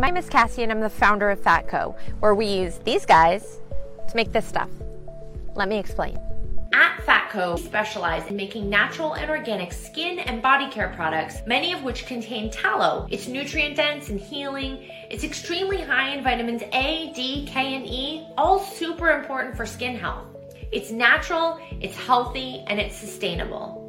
My name is Cassie and I'm the founder of Fatco, where we use these guys to make this stuff. Let me explain. At Fatco, we specialize in making natural and organic skin and body care products, many of which contain tallow. It's nutrient dense and healing. It's extremely high in vitamins A, D, K, and E, all super important for skin health. It's natural, it's healthy, and it's sustainable.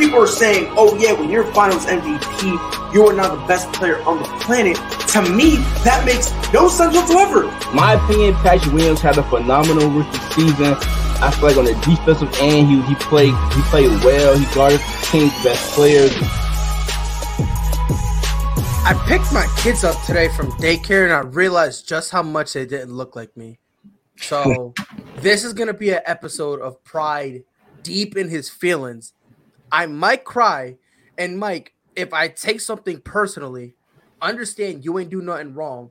People are saying, oh yeah, when you're finals MVP, you are now the best player on the planet, to me, that makes no sense whatsoever. My opinion, Patrick Williams had a phenomenal rookie season. I feel like on the defensive end, he, he played he played well. He guarded the team's best players. I picked my kids up today from daycare and I realized just how much they didn't look like me. So this is gonna be an episode of pride deep in his feelings. I might cry, and Mike, if I take something personally, understand you ain't do nothing wrong.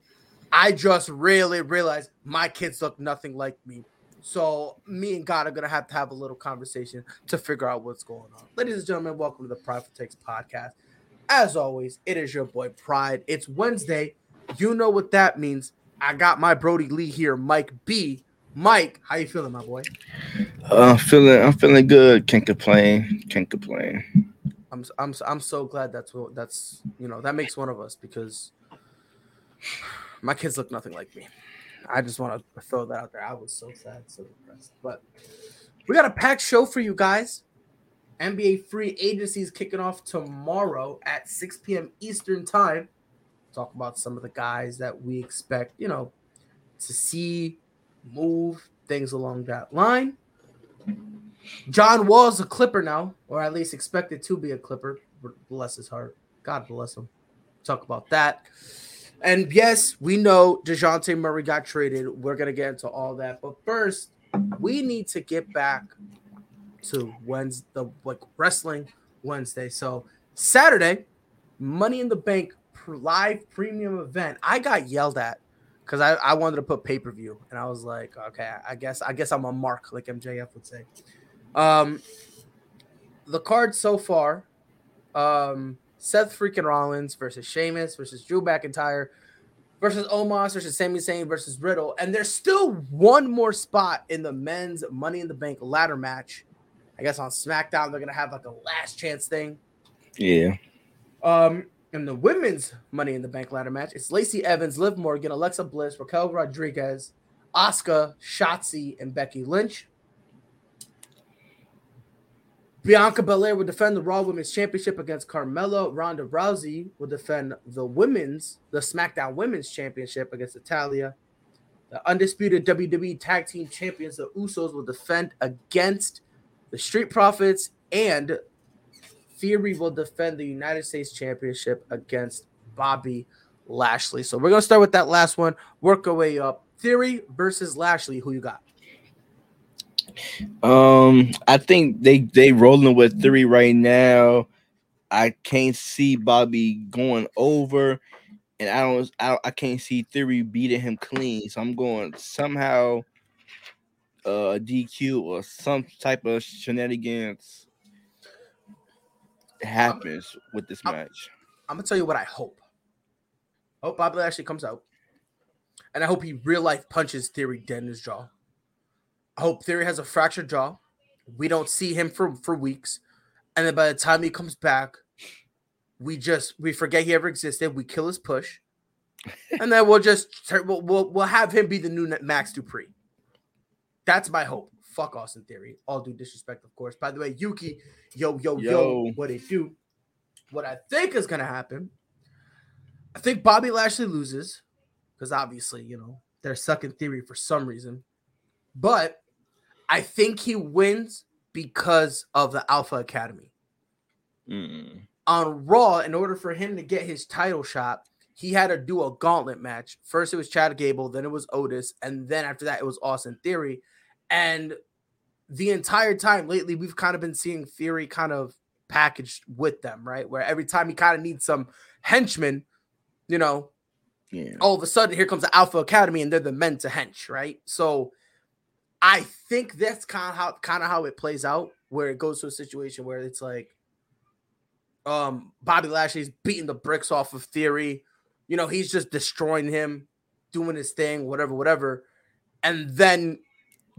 I just really realized my kids look nothing like me. So me and God are gonna have to have a little conversation to figure out what's going on. Ladies and gentlemen, welcome to the Prideful Takes podcast. As always, it is your boy Pride. It's Wednesday. You know what that means. I got my Brody Lee here, Mike B. Mike, how you feeling, my boy? Uh, I'm feeling I'm feeling good. Can't complain. Can't complain. I'm I'm I'm so glad that's what that's you know that makes one of us because my kids look nothing like me. I just want to throw that out there. I was so sad, so depressed. But we got a packed show for you guys. NBA free agency is kicking off tomorrow at 6 p.m. Eastern time. Talk about some of the guys that we expect, you know, to see move things along that line. John Wall's a Clipper now, or at least expected to be a Clipper. Bless his heart. God bless him. Talk about that. And yes, we know DeJounte Murray got traded. We're going to get into all that. But first, we need to get back to Wednesday, the like wrestling Wednesday. So Saturday, Money in the Bank live premium event. I got yelled at because I, I wanted to put pay per view, and I was like, okay, I guess I guess I'm a mark, like MJF would say. Um, the card so far, um, Seth freaking Rollins versus Sheamus versus Drew McIntyre versus Omos versus Sami Zayn versus Riddle, and there's still one more spot in the men's Money in the Bank ladder match. I guess on SmackDown they're gonna have like a last chance thing. Yeah. Um, in the women's Money in the Bank ladder match, it's Lacey Evans, Liv Morgan, Alexa Bliss, Raquel Rodriguez, Asuka, Shotzi, and Becky Lynch. Bianca Belair will defend the Raw Women's Championship against Carmella. Ronda Rousey will defend the women's, the SmackDown Women's Championship against Natalya. The undisputed WWE Tag Team Champions, the Usos, will defend against the Street Profits, and Theory will defend the United States Championship against Bobby Lashley. So we're gonna start with that last one, work our way up. Theory versus Lashley. Who you got? Um, I think they they rolling with three right now. I can't see Bobby going over, and I don't I, I can't see Theory beating him clean. So I'm going somehow uh DQ or some type of shenanigans happens with this I'm- match. I'm gonna tell you what I hope. I hope Bobby Lashley comes out, and I hope he real life punches Theory dead in his jaw. I hope Theory has a fractured jaw. We don't see him for for weeks, and then by the time he comes back, we just we forget he ever existed. We kill his push, and then we'll just we'll we'll, we'll have him be the new Max Dupree. That's my hope. Fuck Austin Theory. All due disrespect, of course. By the way, Yuki, yo yo yo, Yo. what it do? What I think is gonna happen. I think Bobby Lashley loses because obviously, you know, they're sucking theory for some reason. But I think he wins because of the Alpha Academy. Mm. On Raw, in order for him to get his title shot, he had to do a gauntlet match. First, it was Chad Gable, then it was Otis, and then after that, it was Austin Theory. And the entire time lately, we've kind of been seeing Theory kind of packaged with them, right? Where every time he kind of needs some henchmen, you know, Yeah. all of a sudden here comes the Alpha Academy and they're the men to hench, right? So I think that's kind of how kind of how it plays out, where it goes to a situation where it's like, um, Bobby Lashley's beating the bricks off of Theory. You know, he's just destroying him, doing his thing, whatever, whatever. And then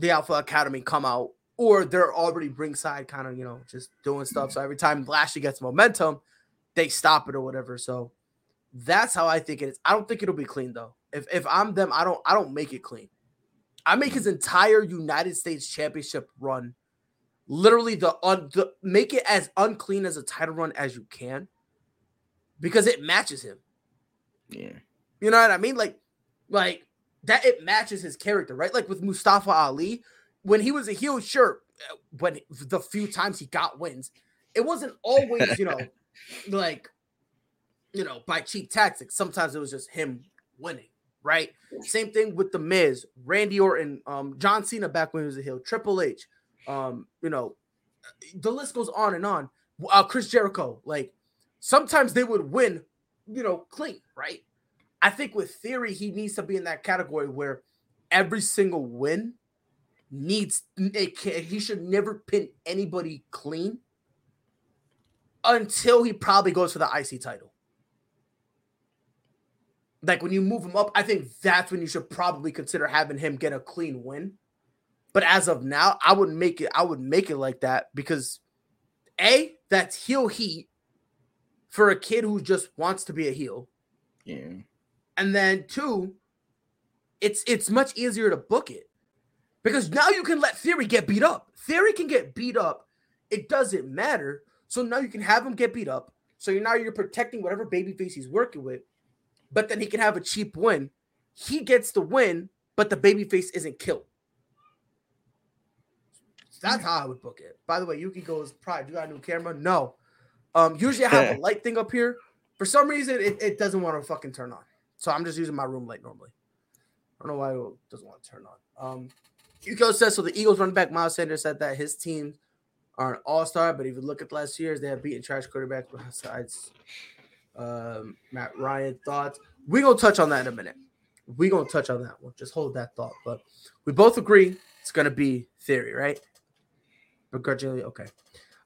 the Alpha Academy come out, or they're already ringside, kind of, you know, just doing stuff. So every time Lashley gets momentum, they stop it or whatever. So that's how I think it is. I don't think it'll be clean though. If if I'm them, I don't I don't make it clean. I make his entire United States Championship run literally the, un, the make it as unclean as a title run as you can because it matches him. Yeah. You know what I mean? Like like that it matches his character, right? Like with Mustafa Ali, when he was a heel, sure, when the few times he got wins, it wasn't always, you know, like you know, by cheap tactics. Sometimes it was just him winning, right? Same thing with the Miz, Randy Orton, um, John Cena back when he was a heel, Triple H, um, you know, the list goes on and on. Uh, Chris Jericho, like sometimes they would win, you know, clean, right? I think with Theory, he needs to be in that category where every single win needs it can, he should never pin anybody clean until he probably goes for the IC title. Like when you move him up, I think that's when you should probably consider having him get a clean win. But as of now, I would make it. I would make it like that because a that's heel heat for a kid who just wants to be a heel. Yeah. And then two, it's it's much easier to book it because now you can let Theory get beat up. Theory can get beat up. It doesn't matter. So now you can have him get beat up. So you're now you're protecting whatever babyface he's working with, but then he can have a cheap win. He gets the win, but the babyface isn't killed. That's how I would book it. By the way, Yuki goes, Pride, do you got a new camera? No. Um, usually I have a light thing up here. For some reason, it, it doesn't want to fucking turn on. So I'm just using my room light normally. I don't know why it doesn't want to turn on. Um, Yuko says so. The Eagles running back Miles Sanders said that his team are an all star, but if you look at last year's, they have beaten trash quarterbacks besides um, Matt Ryan. Thoughts? We're gonna touch on that in a minute. We're gonna touch on that one. Just hold that thought. But we both agree it's gonna be theory, right? Begrudgingly, okay.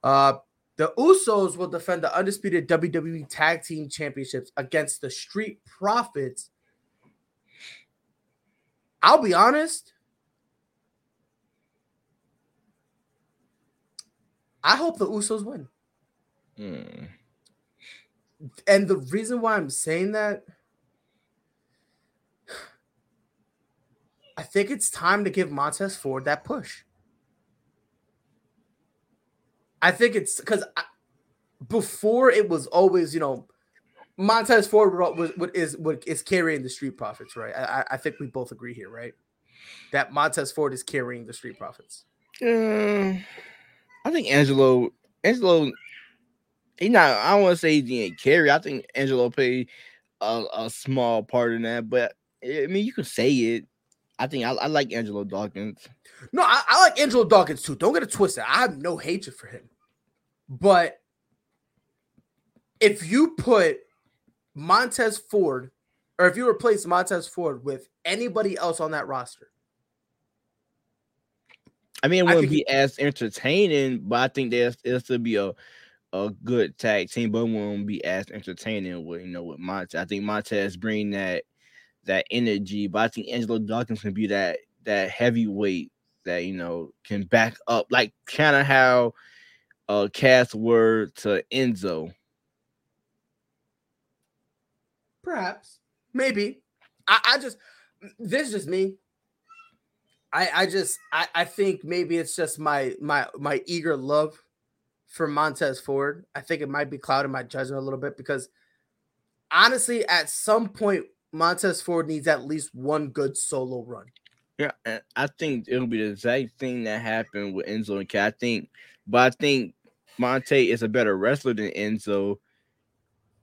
Uh, the Usos will defend the undisputed WWE Tag Team Championships against the Street Profits. I'll be honest. I hope the Usos win. Hmm. And the reason why I'm saying that, I think it's time to give Montez Ford that push. I think it's because before it was always, you know, Montez Ford was, was, is what is carrying the Street Profits, right? I, I think we both agree here, right? That Montez Ford is carrying the Street Profits. Uh, I think Angelo, Angelo, he not. I don't want to say he didn't carry. I think Angelo played a, a small part in that, but I mean, you can say it. I think I, I like Angelo Dawkins. No, I, I, like Angelo Dawkins too. Don't get it twisted. I have no hatred for him. But if you put Montez Ford, or if you replace Montez Ford with anybody else on that roster, I mean, it wouldn't be as entertaining, but I think there's it'll still be a a good tag team, but it won't be as entertaining with you know with Montez. I think Montez bring that that energy, but I think Angelo Dawkins can be that that heavyweight that you know can back up, like kind of how uh Cass word to Enzo. Perhaps, maybe. I, I just this is just me. I I just I, I think maybe it's just my my my eager love for Montez Ford. I think it might be clouding my judgment a little bit because honestly, at some point, Montez Ford needs at least one good solo run. Yeah, and I think it'll be the exact thing that happened with Enzo and Cass. I think but I think Monte is a better wrestler than Enzo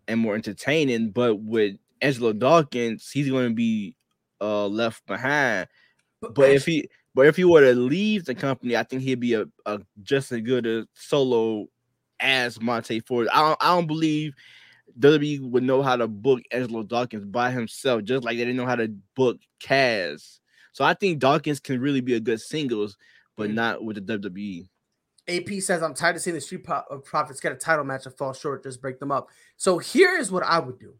and more entertaining. But with Angelo Dawkins, he's going to be uh, left behind. But, but if he but if he were to leave the company, I think he'd be a, a just as good a solo as Monte Ford. I don't, I don't believe WWE would know how to book Angelo Dawkins by himself, just like they didn't know how to book Cass. So I think Dawkins can really be a good singles, but Mm. not with the WWE. AP says, I'm tired of seeing the Street Pro- Profits get a title match and fall short. Just break them up. So here is what I would do.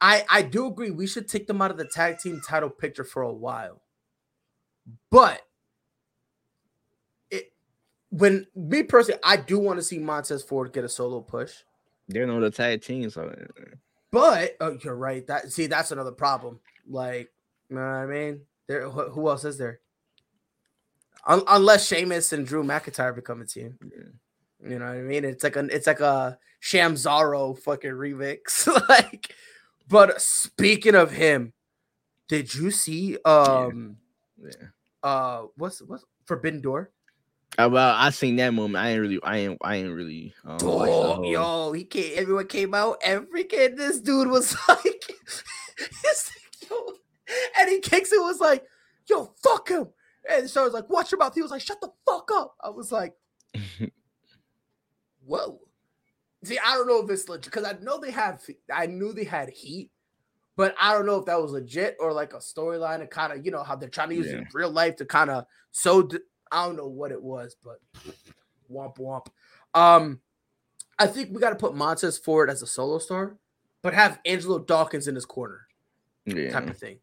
I I do agree we should take them out of the tag team title picture for a while. But it when me personally, I do want to see Montez Ford get a solo push. They're not a tag team, so But oh, you're right. That see, that's another problem. Like, you know what I mean? There, who, who else is there? Un- unless Sheamus and Drew McIntyre become a team. You know what I mean? It's like a it's like a Shamzaro fucking remix. like, but speaking of him, did you see um yeah. uh what's what's Forbidden Door? Uh, well, I seen that moment. I ain't really, I ain't, I ain't really. Um, Oh, yo, he came. Everyone came out. Every kid, this dude was like, he's like, yo, and he kicks it. Was like, yo, fuck him. And so I was like, watch your mouth. He was like, shut the fuck up. I was like, whoa. See, I don't know if it's legit because I know they have. I knew they had heat, but I don't know if that was legit or like a storyline to kind of, you know, how they're trying to use it Yeah. in real life to kind of so. d- I don't know what it was, but womp womp. Um, I think we got to put Montez Ford as a solo star, but have Angelo Dawkins in his corner yeah. type of thing.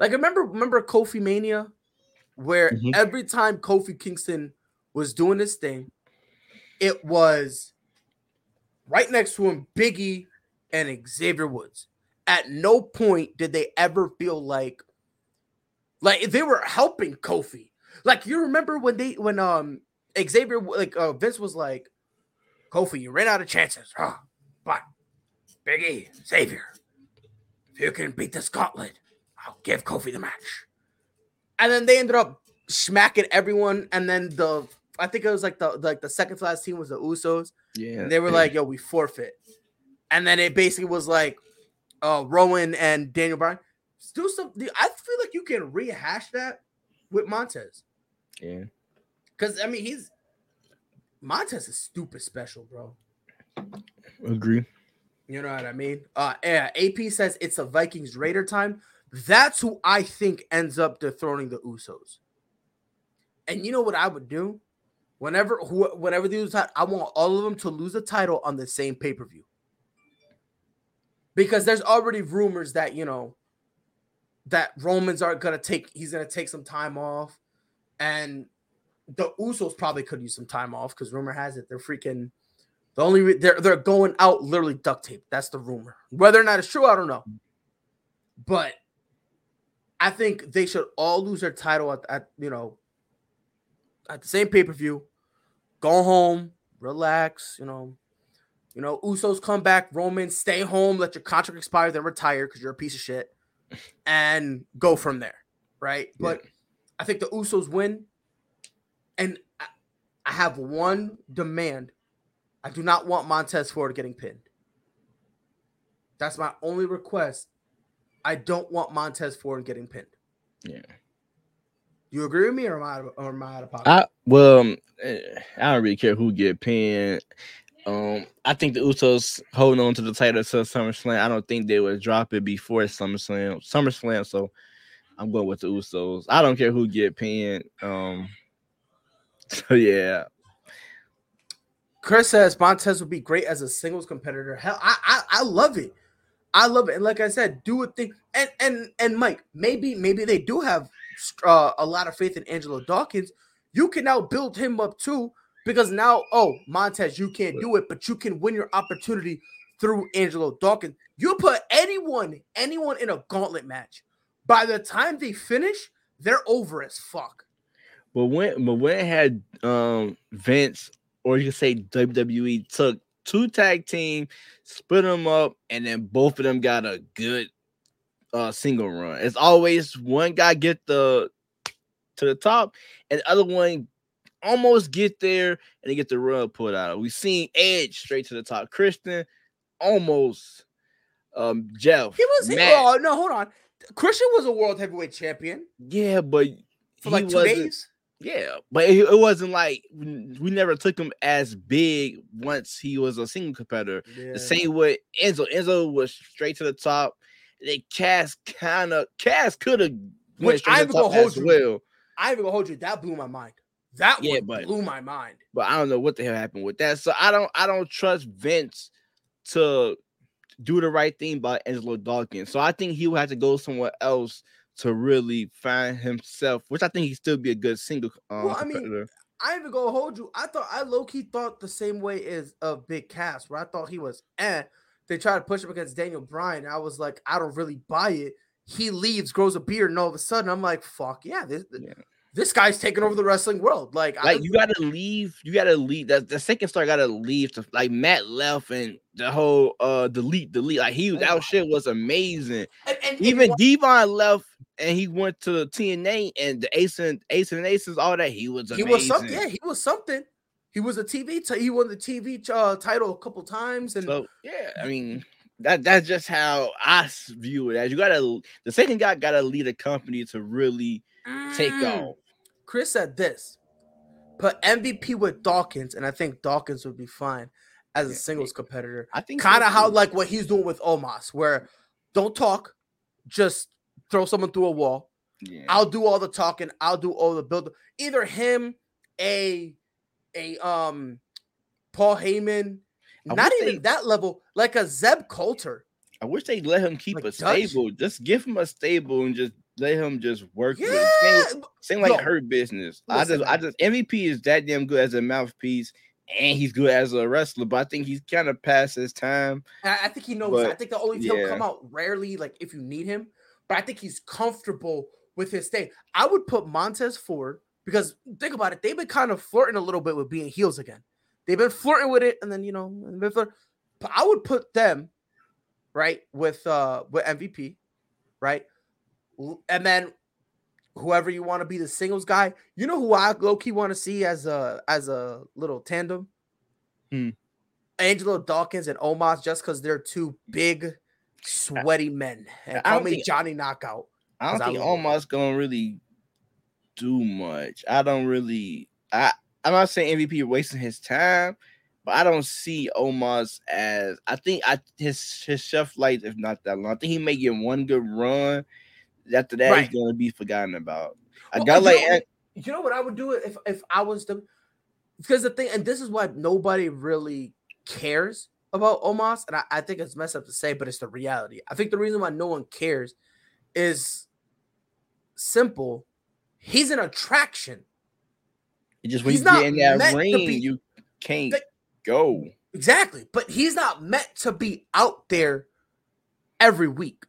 Like remember, remember Kofi Mania, where Mhm. every time Kofi Kingston was doing this thing, it was right next to him, Biggie and Xavier Woods. At no point did they ever feel like like they were helping Kofi. Like you remember when they when um Xavier like uh, Vince was like, Kofi, you ran out of chances, huh? But Biggie, Xavier, if you can beat this gauntlet, I'll give Kofi the match. And then they ended up smacking everyone. And then the I think it was like the like the second to last team was the Usos. yeah. And they were like, yo, we forfeit. And then it basically was like uh Rowan and Daniel Bryan. Do something. I feel like you can rehash that with Montez. yeah. Because I mean he's Montez is stupid special, bro. Agree. You know what I mean? Uh yeah, AP says it's a Vikings Raider time. That's who I think ends up dethroning the Usos. And you know what I would do? Whenever who whenever that, I want all of them to lose a title on the same pay-per-view. Because there's already rumors that, you know, that Romans are gonna take he's gonna take some time off. And the Usos probably could use some time off because rumor has it they're freaking the only re- they're they're going out literally duct tape. That's the rumor. Whether or not it's true, I don't know. But I think they should all lose their title at, at you know at the same pay per view. Go home, relax. You know, you know Usos come back. Roman stay home. Let your contract expire. Then retire because you're a piece of shit, and go from there. Right. But I think the Usos win, and I, I have one demand. I do not want Montez Ford getting pinned. That's my only request. I don't want Montez Ford getting pinned. Yeah. You agree with me, or am I, or am I out of pocket? I well, um, eh, I don't really care who get pinned. Um, I think the Usos holding on to the title to SummerSlam. I don't think they would drop it before SummerSlam. SummerSlam, so I'm going with the Usos. I don't care who get pinned. Um, so yeah, Chris says Montez would be great as a singles competitor. Hell, I, I I love it. I love it. And like I said, do a thing. And and and Mike, maybe maybe they do have uh, a lot of faith in Angelo Dawkins. You can now build him up too because now, oh Montez, you can't do it, but you can win your opportunity through Angelo Dawkins. You put anyone anyone in a gauntlet match. By the time they finish, they're over as fuck. but when but when had um Vince or you could say WWE took two tag team, split them up, and then both of them got a good uh single run. It's always one guy get the to the top, and the other one almost get there and they get the rug pulled out. We seen Edge straight to the top. Christian almost um Jeff. He was Matt. oh no, hold on. Christian was a world heavyweight champion yeah, but for he like two days. Yeah, but it, it wasn't like we never took him as big once he was a single competitor. The same with Enzo. Enzo was straight to the top. They Cass kind of Cass could have went Which straight I to the gonna top hold as you. well. I even gonna hold you. That blew my mind. That Yeah, but- blew my mind. But I don't know what the hell happened with that. So I don't I don't trust Vince to do the right thing by Angelo Dawkins. So I think he will have to go somewhere else to really find himself, which I think he'd still be a good single um, Well, I mean. I even gonna hold you. I thought I low key thought the same way as of Big Cass, where I thought he was eh. They tried to push him against Daniel Bryan. I was like, I don't really buy it. He leaves, grows a beard, and all of a sudden I'm like, fuck yeah, this Yeah. This guy's taking over the wrestling world. Like, I, like you gotta leave, you gotta leave. That the second star gotta leave to like Matt left and the whole uh delete, delete. Like he that shit was amazing. and, and, and Even what- Devon left and he went to TNA and the Ace and Ace and Aces, all that. He was he was something. Yeah, he was something. He was a TV. T- he won the TV uh, title a couple times, and So yeah, I mean that that's just how I view it. As you gotta the second guy gotta lead a company to really take Mm. off. Chris said this: put MVP with Dawkins, and I think Dawkins would be fine as a singles competitor. I think Kind of how like what he's doing with Omos, where don't talk, just throw someone through a wall. yeah. I'll do all the talking. I'll do all the build. Either him, a, a um, Paul Heyman, I not even they- that level, like a Zeb Colter. I wish they let him keep Like a Dutch? stable. Just give him a stable and just let him just work. Yeah, same like Yo, her business. I just, I just MVP is that damn good as a mouthpiece, and he's good as a wrestler. But I think he's kind of past his time. I I think he knows. I think the only he'll come out rarely, like if you need him. But I think he's comfortable with his stay. I would put Montez Ford because think about it, they've been kind of flirting a little bit with being heels again. They've been flirting with it, and then you know, but I would put them right with uh with MVP, right, and then whoever you want to be the singles guy. You know who I low key want to see as a as a little tandem. Hmm. Angelo Dawkins and Omos, just because they're two big, sweaty men. And I call don't me think- Johnny Knockout. I don't I think love him. Omos gonna really do much. I don't really. I I'm not saying MVP wasting his time, but I don't see Omos as. I think I his his chef life is not that long. I think he may get one good run. After that, Right. he's gonna be forgotten about. I Well, guy like know- You know what I would do if if I was the because the thing, and this is why nobody really cares about Omos, and I, I think it's messed up to say, but it's the reality. I think the reason why no one cares is simple. He's an attraction. It just when He's you not get in that ring, be- you can't go. Exactly. But he's not meant to be out there every week.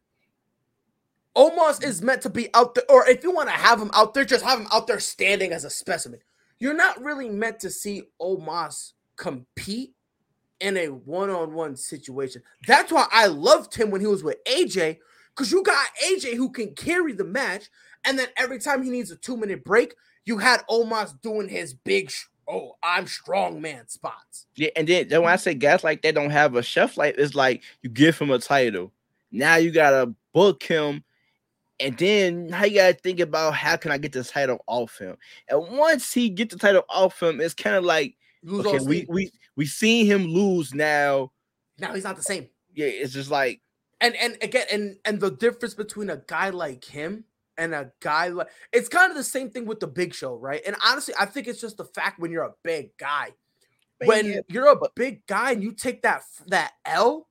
Omos is meant to be out there, or if you want to have him out there, just have him out there standing as a specimen. You're not really meant to see Omos compete in a one-on-one situation. That's why I loved him when he was with AJ, because you got AJ who can carry the match, and then every time he needs a two-minute break, you had Omos doing his big sh- oh, I'm strong man spots. Yeah, and then, then when I say guys like that don't have a chef life, it's like you give him a title. Now you gotta book him, and then now you gotta think about how can I get this title off him. And once he get the title off him, it's kind of like Lose okay, we we we seen him lose now. now he's not the same. Yeah, it's just like And and again, and and the difference between a guy like him and a guy like it's kind of the same thing with the Big Show, right? And honestly, I think it's just the fact when you're a big guy, when yeah, you're a big guy and you take that that L,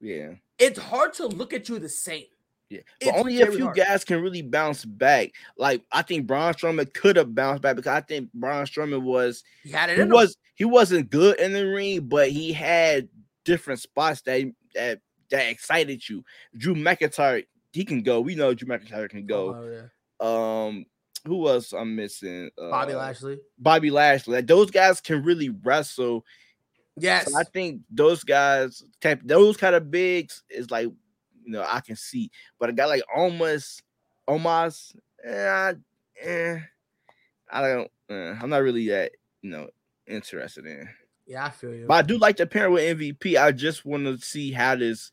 yeah. it's hard to look at you the same. Yeah, It's but only a few hard. guys can really bounce back. Like I think Braun Strowman could have bounced back because I think Braun Strowman was He had it he in him. was he wasn't good in the ring, but he had different spots that that that excited you. Drew McIntyre, he can go. We know Drew McIntyre can go. Oh, yeah. Um, who else I'm missing? Uh, Bobby Lashley. Bobby Lashley. Like those guys can really wrestle. Yes. So I think those guys, those kind of bigs, is like you know I can see. But a guy like Omos, Omos, eh, I, eh, I don't. eh, I'm not really that you know interested in. yeah, I feel you. But I do like the pair with MVP. I just want to see how this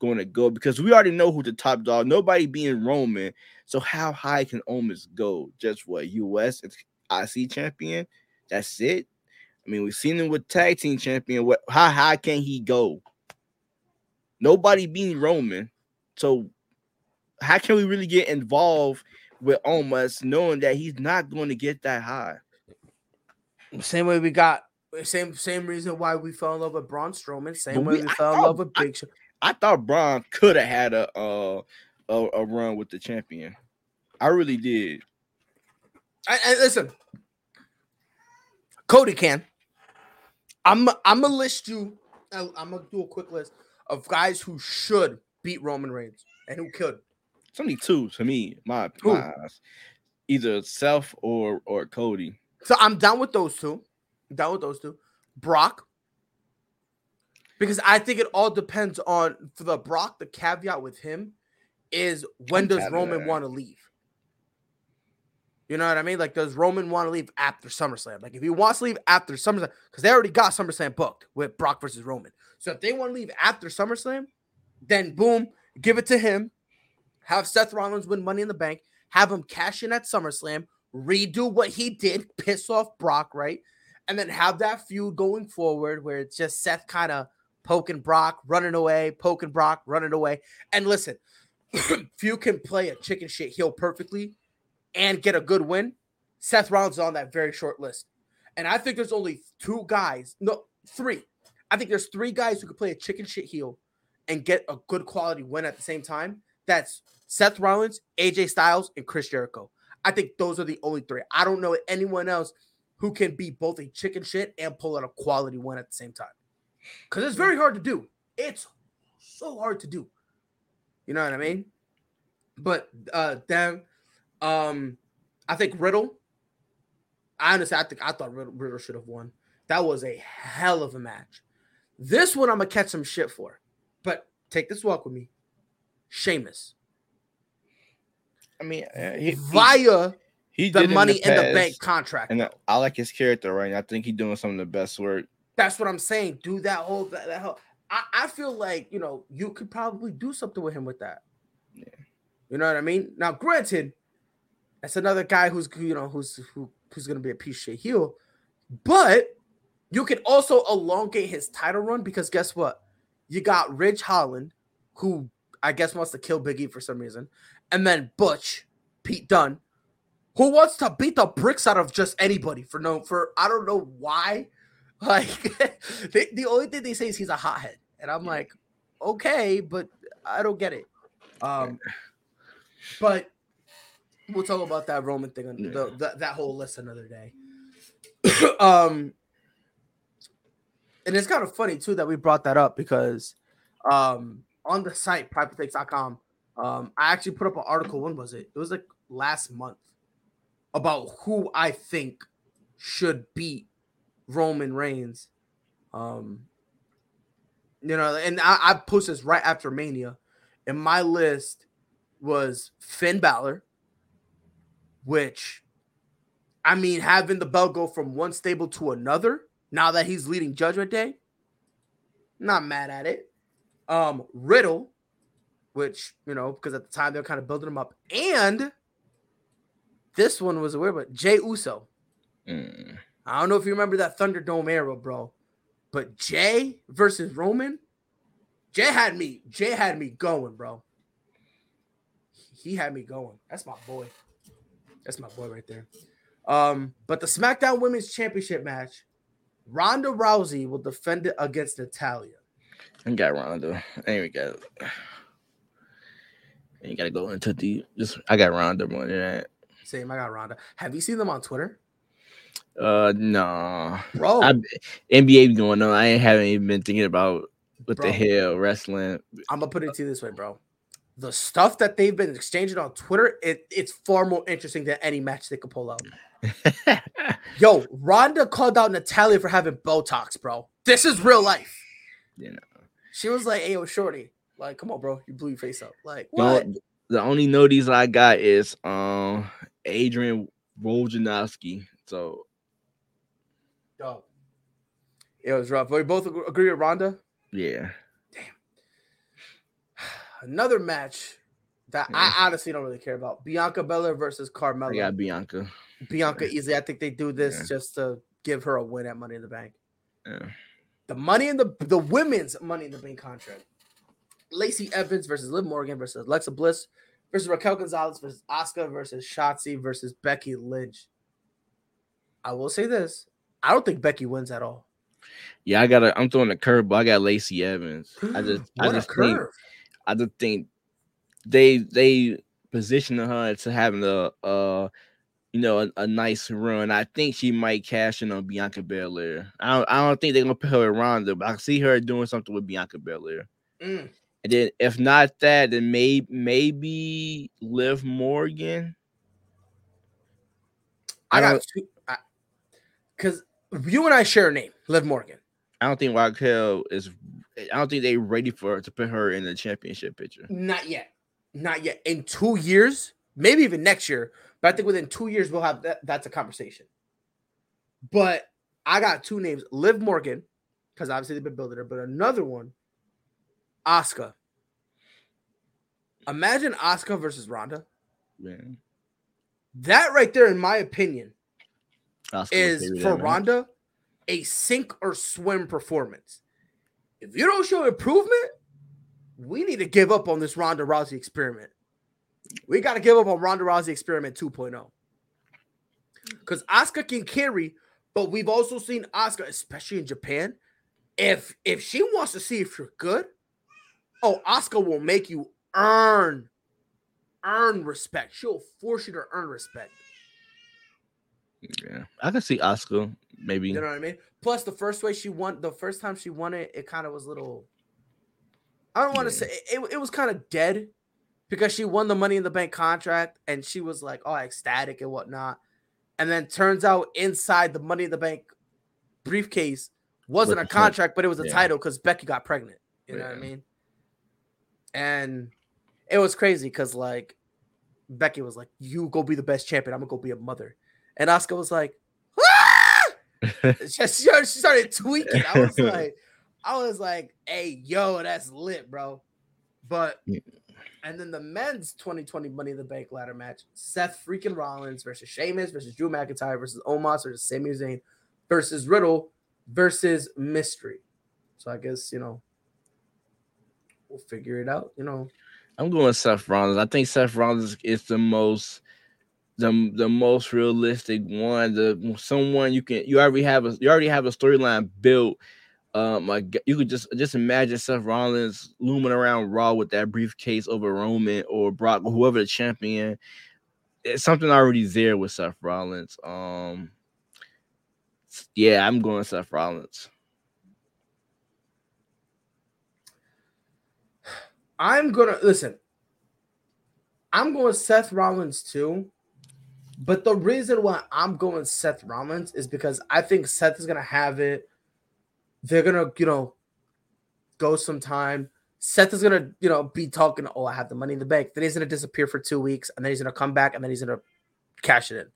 going to go because we already know who the top dog. Nobody being Roman. So how high can Omos go? Just what US it's IC champion? That's it. I mean, we've seen him with tag team champion. What? How high can he go? Nobody being Roman. So how can we really get involved with Omos, knowing that he's not going to get that high. Same way we got same same reason why we fell in love with Braun Strowman. Same But way we- we I fell in love with Big Show. I thought Braun could have had a, uh a a run with the champion. I really did. I, I- listen, Cody can. I'm I'm gonna list you. I- I'm gonna do a quick list of guys who should beat Roman Reigns and who could. It's only two to me. My, Who? my eyes. either Seth or or Cody. So I'm down with those two. I'm down with those two. Brock. Because I think it all depends on for the Brock, the caveat with him is when does. Roman want to leave? You know what I mean? Like, does Roman want to leave after SummerSlam? Like, if he wants to leave after SummerSlam, because they already got SummerSlam booked with Brock versus Roman. So if they want to leave after SummerSlam, then boom, give it to him. Have Seth Rollins win Money in the Bank. Have him cash in at SummerSlam. Redo what he did, piss off Brock, right? And then have that feud going forward where it's just Seth kind of poking Brock, running away, poking Brock, running away. And listen, you can play a chicken shit heel perfectly and get a good win, Seth Rollins is on that very short list. And I think there's only two guys, no, three. I think there's three guys who could play a chicken shit heel and get a good quality win at the same time. That's Seth Rollins, AJ Styles, and Chris Jericho. I think those are the only three. I don't know anyone else who can be both a chicken shit and pull out a quality win at the same time. Because it's very hard to do. It's so hard to do. You know what I mean? But uh then um I think Riddle. I honestly I think I thought Riddle, Riddle should have won. That was a hell of a match. This one I'm gonna catch some shit for. But take this walk with me. Sheamus. I mean, uh, he, he, Via he the money in the past, bank contract. and. I like his character right now. I think he's doing some of the best work. That's what I'm saying. Do that whole that, that whole. I, I feel like you know you could probably do something with him with that. Yeah. You know what I mean? Now, granted, that's another guy who's you know who's who who's gonna be a piece of shit heel, but you can also elongate his title run because guess what? You got Ridge Holland, who I guess wants to kill Biggie for some reason, and then Butch, Pete Dunne, who wants to beat the bricks out of just anybody for no for I don't know why. Like they, the only thing they say is he's a hothead, and I'm like, okay, but I don't get it. Um, but we'll talk about that Roman thing, the, the, that whole list another day. um, and it's kind of funny too that we brought that up because um on the site pridefultakes.com, um, I actually put up an article. When was it? It was like last month about who I think should beat Roman Reigns. Um, you know, and I, I posted this right after Mania, and my list was Finn Balor, which I mean, having the belt go from one stable to another now that he's leading Judgment Day, not mad at it. Um, Riddle, which you know, because at the time they're kind of building him up, and this one was weird, but Jey Uso. Mm. I don't know if you remember that Thunderdome era, bro. But Jey versus Roman, Jey had me. Jey had me going, bro. He had me going. That's my boy. That's my boy right there. Um, but the SmackDown Women's Championship match, Ronda Rousey will defend it against Natalya. I got Ronda. Ain't we got. You gotta go into the just. I got Ronda more than that. Same, I got Ronda. Have you seen them on Twitter, Uh, no. bro? I, NBA going on. I ain't haven't even been thinking about what Bro. the hell wrestling. I'm gonna put it to you this way, bro. The stuff that they've been exchanging on Twitter, it, it's far more interesting than any match they could pull out. Yo, Ronda called out Natalya for having Botox, bro. This is real life. You know. She was like, "Hey, yo, shorty, like, come on, bro, you blew your face up." Like, The what? The only notice I got is um Adrian Wojnarowski. So Yo, it was rough. We both agree with Ronda. yeah, Damn. Another match that I honestly don't really care about: Bianca Belair versus I Carmella. got Bianca. Bianca easily. I think they do this Yeah. just to give her a win at Money in the Bank. Yeah. The money in the the women's Money in the Bank contract. Lacey Evans versus Liv Morgan versus Alexa Bliss versus Raquel Gonzalez versus Asuka versus Shotzi versus Becky Lynch. I will say this: I don't think Becky wins at all. Yeah, I got. to I'm throwing a curve, but I got Lacey Evans. I just, I just think, curve. I just think they they positioning her to having a uh you know a, a nice run. I think she might cash in on Bianca Belair. I don't I don't think they're gonna put her around her, but I see her doing something with Bianca Belair. Mm. And then if not that, then maybe maybe Liv Morgan. I, I got don't- two because you and I share a name, Liv Morgan. I don't think Raquel is. I don't think they're ready for her to put her in the championship picture. Not yet, not yet. In two years, maybe even next year, but I think within two years we'll have that. That's a conversation. But I got two names: Liv Morgan, because obviously they've been building her, but another one, Asuka. Imagine Asuka versus Ronda. Man, That right there, in my opinion, Asuka is for. Ronda a sink or swim performance. If you don't show improvement, we need to give up on this Ronda Rousey experiment. We got to give up on Ronda Rousey experiment 2.0. Because Asuka can carry, but we've also seen Asuka, especially in Japan. If if she wants to see if you're good, oh, Asuka will make you earn earn respect. She'll force you to earn respect. Yeah, I can see Asuka maybe. You know what I mean? Plus, the first way she won, the first time she won it, it kind of was little. I don't want to Yeah. say it, it was kind of dead because she won the Money in the Bank contract and she was like, oh, ecstatic and whatnot. And then turns out inside the Money in the Bank briefcase wasn't a contract, but it was a yeah. title because Becky got pregnant. You know what I mean? And it was crazy because like Becky was like, "You go be the best champion. I'm gonna go be a mother," and Asuka was like, "Ah!" she, she she started tweaking. I was like, I was like, hey, yo, that's lit, bro. But Yeah. And then the men's 2020 Money in the Bank ladder match: Seth freaking Rollins versus Sheamus versus Drew McIntyre versus Omos versus Sami Zayn versus Riddle versus Mystery. So I guess you know we'll figure it out. You know, I'm going Seth Rollins. I think Seth Rollins is the most the the most realistic one. The someone you can you already have a you already have a storyline built. Um, like you could just just imagine Seth Rollins looming around Raw with that briefcase over Roman or Brock or whoever the champion. It's something already there with Seth Rollins. Um, yeah, I'm going Seth Rollins. I'm gonna listen. I'm going Seth Rollins too. But the reason why I'm going Seth Rollins is because I think Seth is gonna have it. They're gonna, you know, go some time. Seth is gonna, you know, be talking. Oh, I have the money in the bank. Then he's gonna disappear for two weeks, and then he's gonna come back, and then he's gonna cash it in.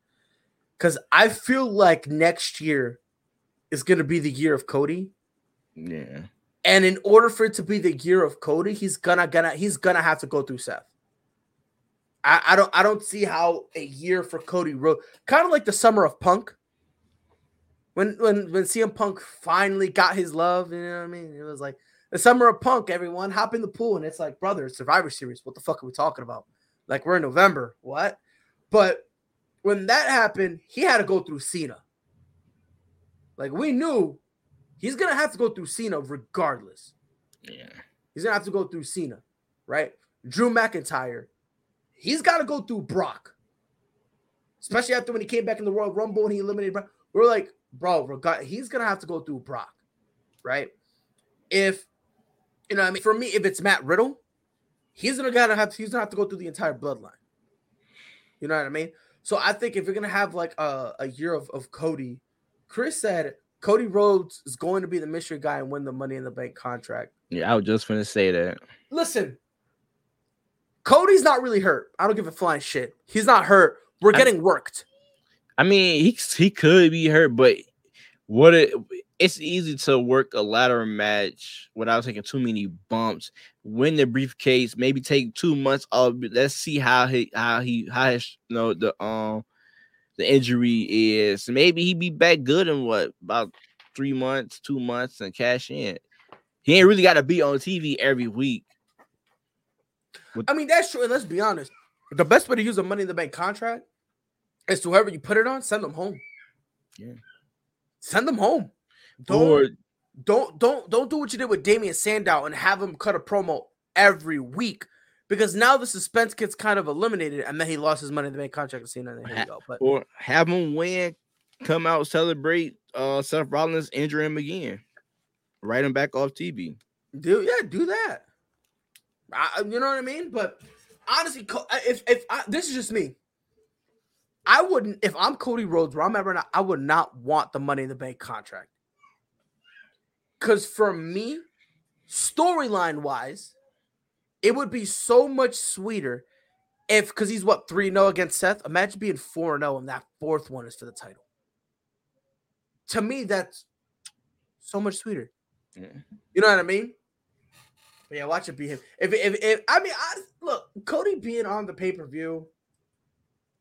Because I feel like next year is gonna be the year of Cody. Yeah, And in order for it to be the year of Cody, he's gonna gonna he's gonna have to go through Seth. I, I don't I don't see how a year for Cody Rhodes, kind of like the summer of Punk. When when when CM Punk finally got his love, you know what I mean? It was like the summer of Punk. Everyone hop in the pool, and it's like, brother, it's Survivor Series. What the fuck are we talking about? Like we're in November. What? But when that happened, he had to go through Cena. Like we knew he's gonna have to go through Cena regardless. yeah. He's gonna have to go through Cena, right? Drew McIntyre, he's got to go through Brock, especially after when he came back in the Royal Rumble and he eliminated Brock. We're like, bro, regard- he's gonna have to go through Brock, right? If you know, what I mean, for me, if it's Matt Riddle, he's gonna gotta have to, he's gonna have to go through the entire bloodline. You know what I mean? So I think if you're gonna have like a, a year of, of Cody, Chris said Cody Rhodes is going to be the mystery guy and win the Money in the Bank contract. Yeah, I was just gonna say that. Listen, Cody's not really hurt. I don't give a flying shit. He's not hurt. We're I- getting worked. I mean, he he could be hurt, but what it it's easy to work a ladder match without taking too many bumps. Win the briefcase, maybe take two months off. Let's see how he how he how his you know the um the injury is. Maybe he be back good in what about three months, two months, and cash in. He ain't really got to be on TV every week. I mean, that's true. And let's be honest. the best way to use a money in the bank contract is to whoever you put it on, send them home. Yeah. Send them home. Don't Or don't don't don't do what you did with Damien Sandow and have him cut a promo every week because now the suspense gets kind of eliminated and then he lost his money in the bank contract and then here we go. But or have him win, come out, celebrate uh Seth Rollins, injure him again. Write him back off TV. do yeah, do that. I, you know what I mean? But honestly, if if I, this is just me, I wouldn't. If I'm Cody Rhodes, where I'm ever not, I would not want the Money in the Bank contract. Because for me, storyline wise, it would be so much sweeter if because he's what three 0 against Seth. Imagine being four 0 and that fourth one is for the title. To me, that's so much sweeter. Yeah. You know what I mean? But yeah, watch it be him. If if, if I mean, I, look, Cody being on the pay per view.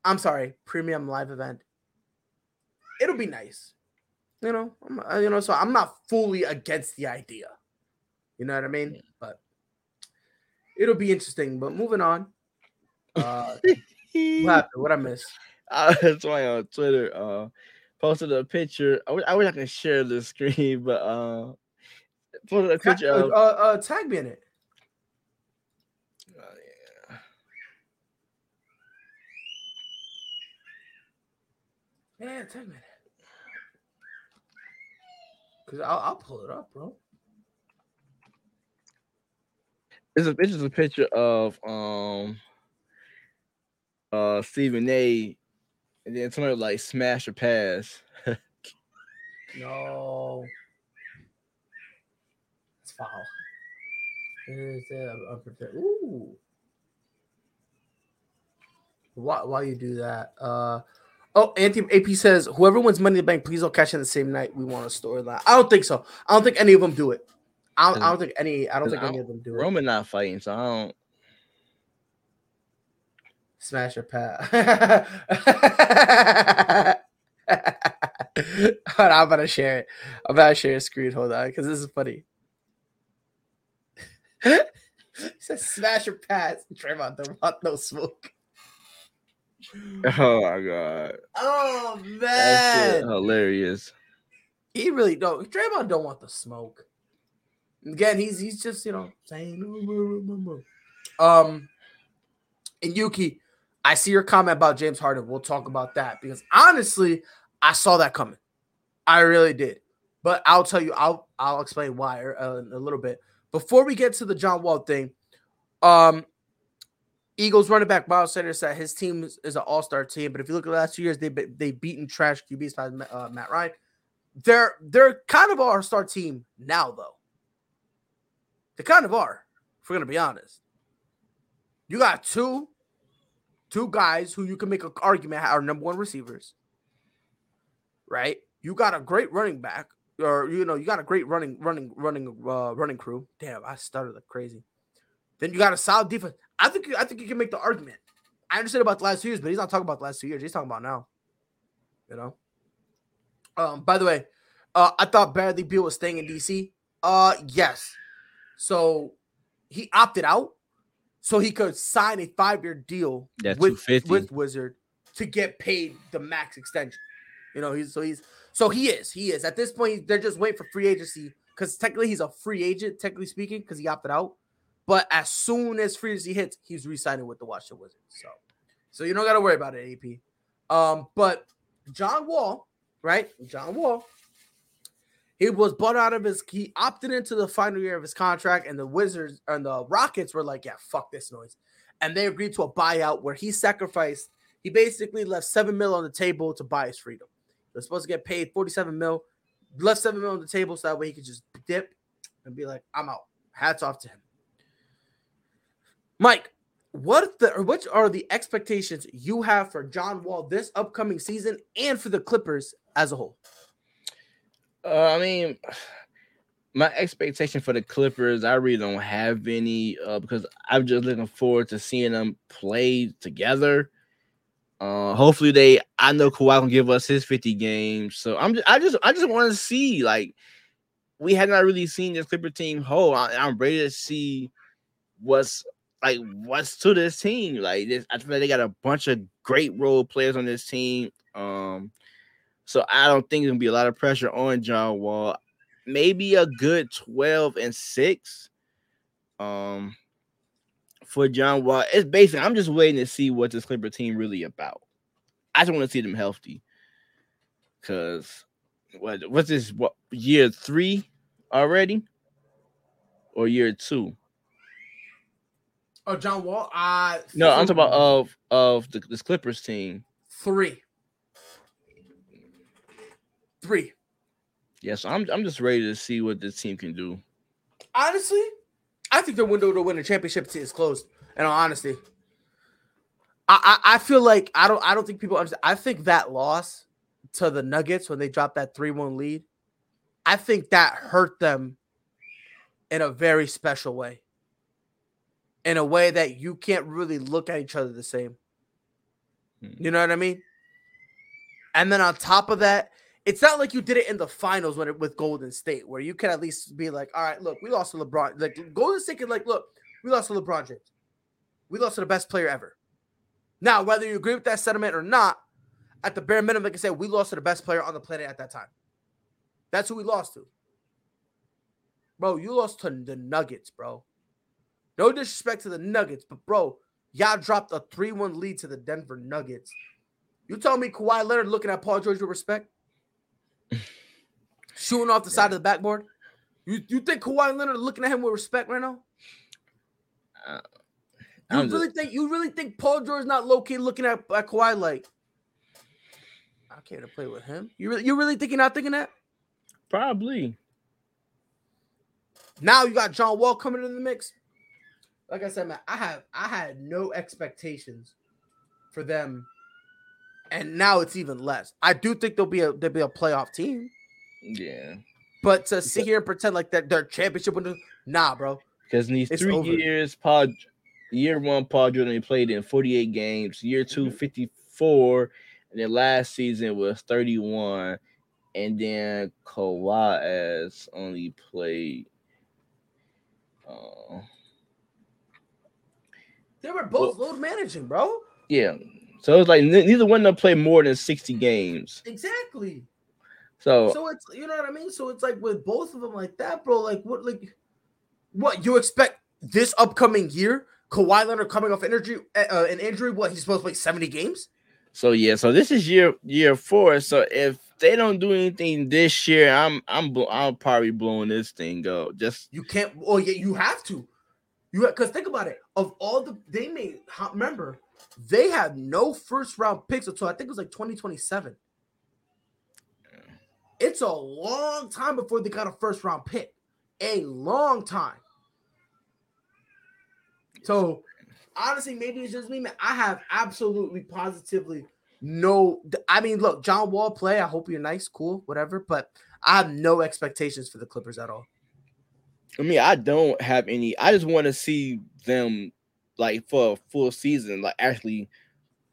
I'm sorry, premium live event. It'll be nice, you know. I'm, uh, you know, so I'm not fully against the idea. You know what I mean? But it'll be interesting. But moving on. Uh, what happened? What I miss? Uh, that's why on Twitter uh posted a picture. I wish I, wish I could share the screen, but uh posted a picture uh, of uh, uh, tag me in it. Yeah, tag me. Cause I'll, I'll pull it up, bro. It's a, it's just a picture of um uh Stephen A. And then somebody like smash or pass. No. It's foul. Is it unprotected? Ooh. Why, why you do that? Uh oh, Anthony AP says whoever wins Money in the Bank, please don't cash in the same night. We want a storyline. I don't think so. I don't think any of them do it. I don't, I don't think any. I don't think any of them do it. Roman not fighting, so I don't. Smash your pat. Hold on, I'm about to share it. I'm about to share a screen. Hold on, because this is funny. it says smash your pass. Draymond don't want no smoke. Oh my god. Oh That shit man, hilarious. he really don't. Draymond don't want the smoke. Again, he's he's just you know saying. Um, and Yuki, I see your comment about James Harden. We'll talk about that because honestly, I saw that coming. I really did. But I'll tell you, I'll I'll explain why uh, in a little bit. Before we get to the John Wall thing, um, Eagles running back Miles Sanders said his team is, an all star team. But if you look at the last two years, they they beaten trash QBs by uh, Matt Ryan. They're they're kind of our star team now, though. They kind of are. If we're gonna be honest, you got two two guys who you can make an argument are number one receivers, right? You got a great running back, or you know, you got a great running, running, running, uh, running crew. Damn, I started like crazy. Then you got a solid defense. I think, I think you can make the argument. I understand about the last two years, but he's not talking about the last two years. He's talking about now. You know. Um. By the way, uh, I thought Bradley Beal was staying in DC. Uh, yes. So he opted out so he could sign a five-year deal with, with Wizard to get paid the max extension. You know, he's so he's so he is he is at this point they're just waiting for free agency because technically he's a free agent, technically speaking, because he opted out. But as soon as free agency hits, he's re-signing with the Washington Wizards. So, so you don't got to worry about it, AP. Um, but John Wall, right? John Wall, he was bought out of his. He opted into the final year of his contract, and the Wizards and the Rockets were like, "Yeah, fuck this noise," and they agreed to a buyout where he sacrificed. He basically left seven mil on the table to buy his freedom. He was supposed to get paid forty-seven mil, left seven mil on the table so that way he could just dip and be like, "I'm out." Hats off to him. Mike, what the what are the expectations you have for John Wall this upcoming season and for the Clippers as a whole? Uh, I mean, my expectation for the Clippers, I really don't have any uh, because I'm just looking forward to seeing them play together. Uh, hopefully they. I know Kawhi can give us his 50 games, so I'm. Just, I just. I just want to see like we had not really seen this Clipper team whole. I, I'm ready to see what's like what's to this team? Like this, I feel like they got a bunch of great role players on this team. Um, so I don't think there's gonna be a lot of pressure on John Wall. Maybe a good 12 and 6. Um for John Wall. It's basically I'm just waiting to see what this Clipper team really about. I just want to see them healthy. Cause what what's this what year three already? Or year two? Oh, John Wall. Uh No, I'm talking about of of the this Clippers team. three. Three. Yeah, so I'm I'm just ready to see what this team can do. Honestly, I think the window to win a championship is closed. And honestly, I, I I feel like I don't I don't think people understand. I think that loss to the Nuggets when they dropped that three one lead, I think that hurt them in a very special way. In a way that you can't really look at each other the same. You hmm. know what I mean? And then on top of that, it's not like you did it in the finals when it with Golden State, where you can at least be like, all right, look, we lost to LeBron. Like Golden State can like, look, we lost to LeBron James. We lost to the best player ever. Now, whether you agree with that sentiment or not, at the bare minimum, like I said, we lost to the best player on the planet at that time. That's who we lost to. Bro, you lost to the Nuggets, bro. No disrespect to the Nuggets, but bro, y'all dropped a 3-1 lead to the Denver Nuggets. You tell me Kawhi Leonard looking at Paul George with respect? Shooting off the side of the backboard? You you think Kawhi Leonard looking at him with respect right now? Uh, You I'm really just- think you really think Paul George not low key looking at, at Kawhi like I can't play with him? You really you really think you're not thinking that? Probably. Now you got John Wall coming in the mix. Like I said, man, I have I had no expectations for them, and now it's even less. I do think they'll be a they'll be a playoff team, Yeah. but to sit here and pretend like that they're championship winner, nah, bro. Because in these It's three over. years, Pod year one, Paul only played in 48 games, year 2 Mhm. 54, and then last season was 31. And then Kawhi has only played uh They were both load managing, bro. yeah. So it's like neither one of them played more than 60 games. Exactly. So, So it's you know what I mean. So it's like with both of them like that, bro. Like what? Like what you expect this upcoming year? Kawhi Leonard coming off energy, uh, an injury. What he's supposed to play seventy games? so yeah, so this is year year four. So if they don't do anything this year, I'm I'm I'm probably blowing this thing up. Just You can't. Oh yeah, you have to. You because think about it. Of all the they made, remember they had no first round picks until I think it was like twenty twenty seven. It's a long time before they got a first round pick. A long time. So honestly, maybe it's just me, man. I have absolutely positively no. I mean, look, John Wall play. I hope you're nice, cool, whatever. But I have no expectations for the Clippers at all. I mean, I don't have any. I just want to see them like for a full season, like actually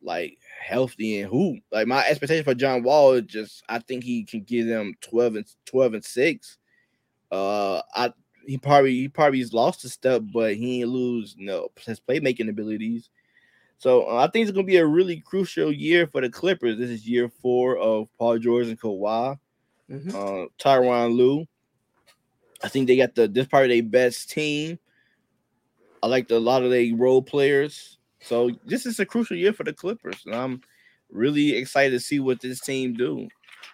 like healthy and who. Like my expectation for John Wall is just I think he can give them 12 and 12 and 6. Uh I he probably he probably lost a step, but he ain't lose no his playmaking abilities. So uh, I think it's gonna be a really crucial year for the Clippers. This is year four of Paul George and Kawhi Mhm. uh, Tyronn Lue. I think they got the this probably their best team. I like a lot of their role players. So this is a crucial year for the Clippers, and I'm really excited to see what this team do.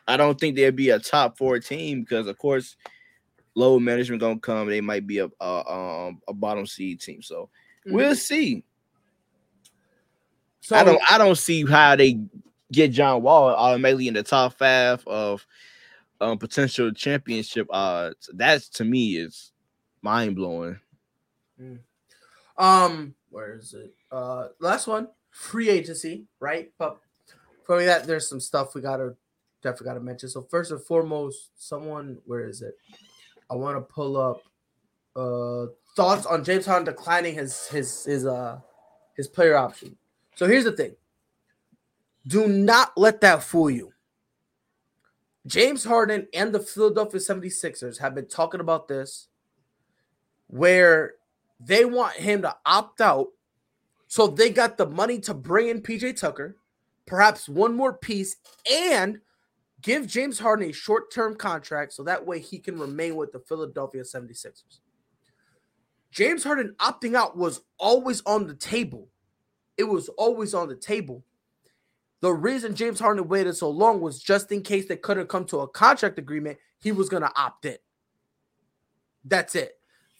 I don't think they'll be a top four team because, of course, low management gonna come. They might be a a, um, a bottom seed team. So we'll see. So I don't I don't see how they get John Wall automatically in the top five of um, potential championship odds. That's to me is mind blowing. Um, where is it? Uh, last one, free agency, right? But for that, there's some stuff we gotta definitely gotta mention. So first and foremost, someone, where is it? I want to pull up uh thoughts on James Harden declining his his his uh his player option. So here's the thing. Do not let that fool you. James Harden and the Philadelphia 76ers have been talking about this where They want him to opt out. So they got the money to bring in PJ Tucker, perhaps one more piece, and give James Harden a short term contract so that way he can remain with the Philadelphia 76ers. James Harden opting out was always on the table. It was always on the table. The reason James Harden waited so long was just in case they couldn't come to a contract agreement, he was going to opt in. That's it.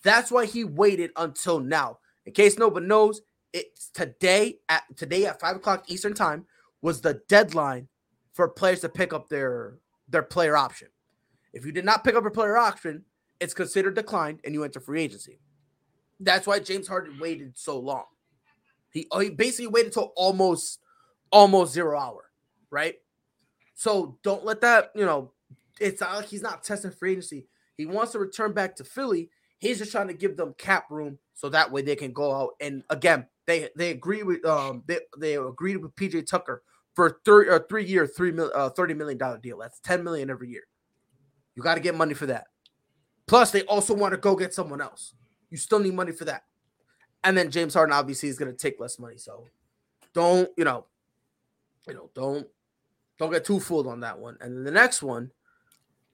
That's why he waited until now. In case nobody knows, it's today at today at five o'clock Eastern time was the deadline for players to pick up their their player option. If you did not pick up a player option, it's considered declined and you enter free agency. That's why James Harden waited so long. He, oh, he basically waited until almost almost zero hour, right? So don't let that, you know, it's not like he's not testing free agency. He wants to return back to Philly. He's just trying to give them cap room so that way they can go out. And again, they they agree with um they they agreed with PJ Tucker for three or three year three mil uh, thirty million dollar deal. That's ten million every year. You got to get money for that. Plus, they also want to go get someone else. You still need money for that. And then James Harden obviously is going to take less money. So don't you know, you know, don't don't get too fooled on that one. And then the next one,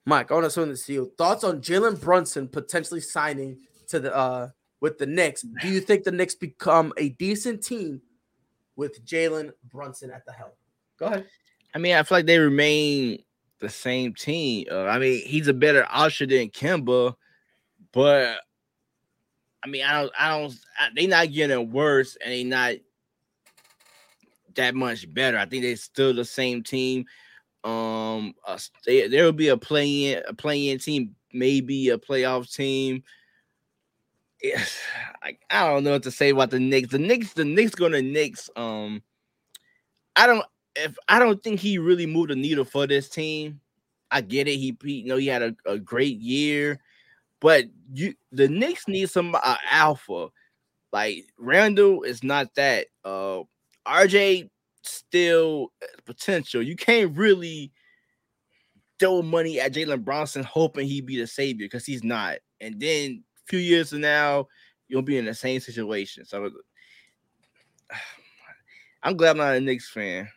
Mike, I want to swing this to you. Thoughts on Jalen Brunson potentially signing to the uh with the Knicks? Do you think the Knicks become a decent team with Jalen Brunson at the helm? Go ahead. I mean, I feel like they remain the same team. Uh, I mean, he's a better option than Kemba, but I mean, I don't, I don't, I, they not getting worse, and they not that much better. I think they're still the same team. Um, uh, there will be a play in, a play in team, maybe a playoff team. Yes, I, I don't know what to say about the Knicks. The Knicks, the Knicks to Knicks. Um, I don't, if I don't think he really moved the needle for this team. I get it. He, he you know, he had a, a great year, but you, the Knicks need some uh, alpha. Like Randle is not that. Uh, RJ still uh, potential. You can't really throw money at Jalen Brunson hoping he be the savior because he's not. And then a few years from now, you'll be in the same situation. So I'm glad I'm not a Knicks fan.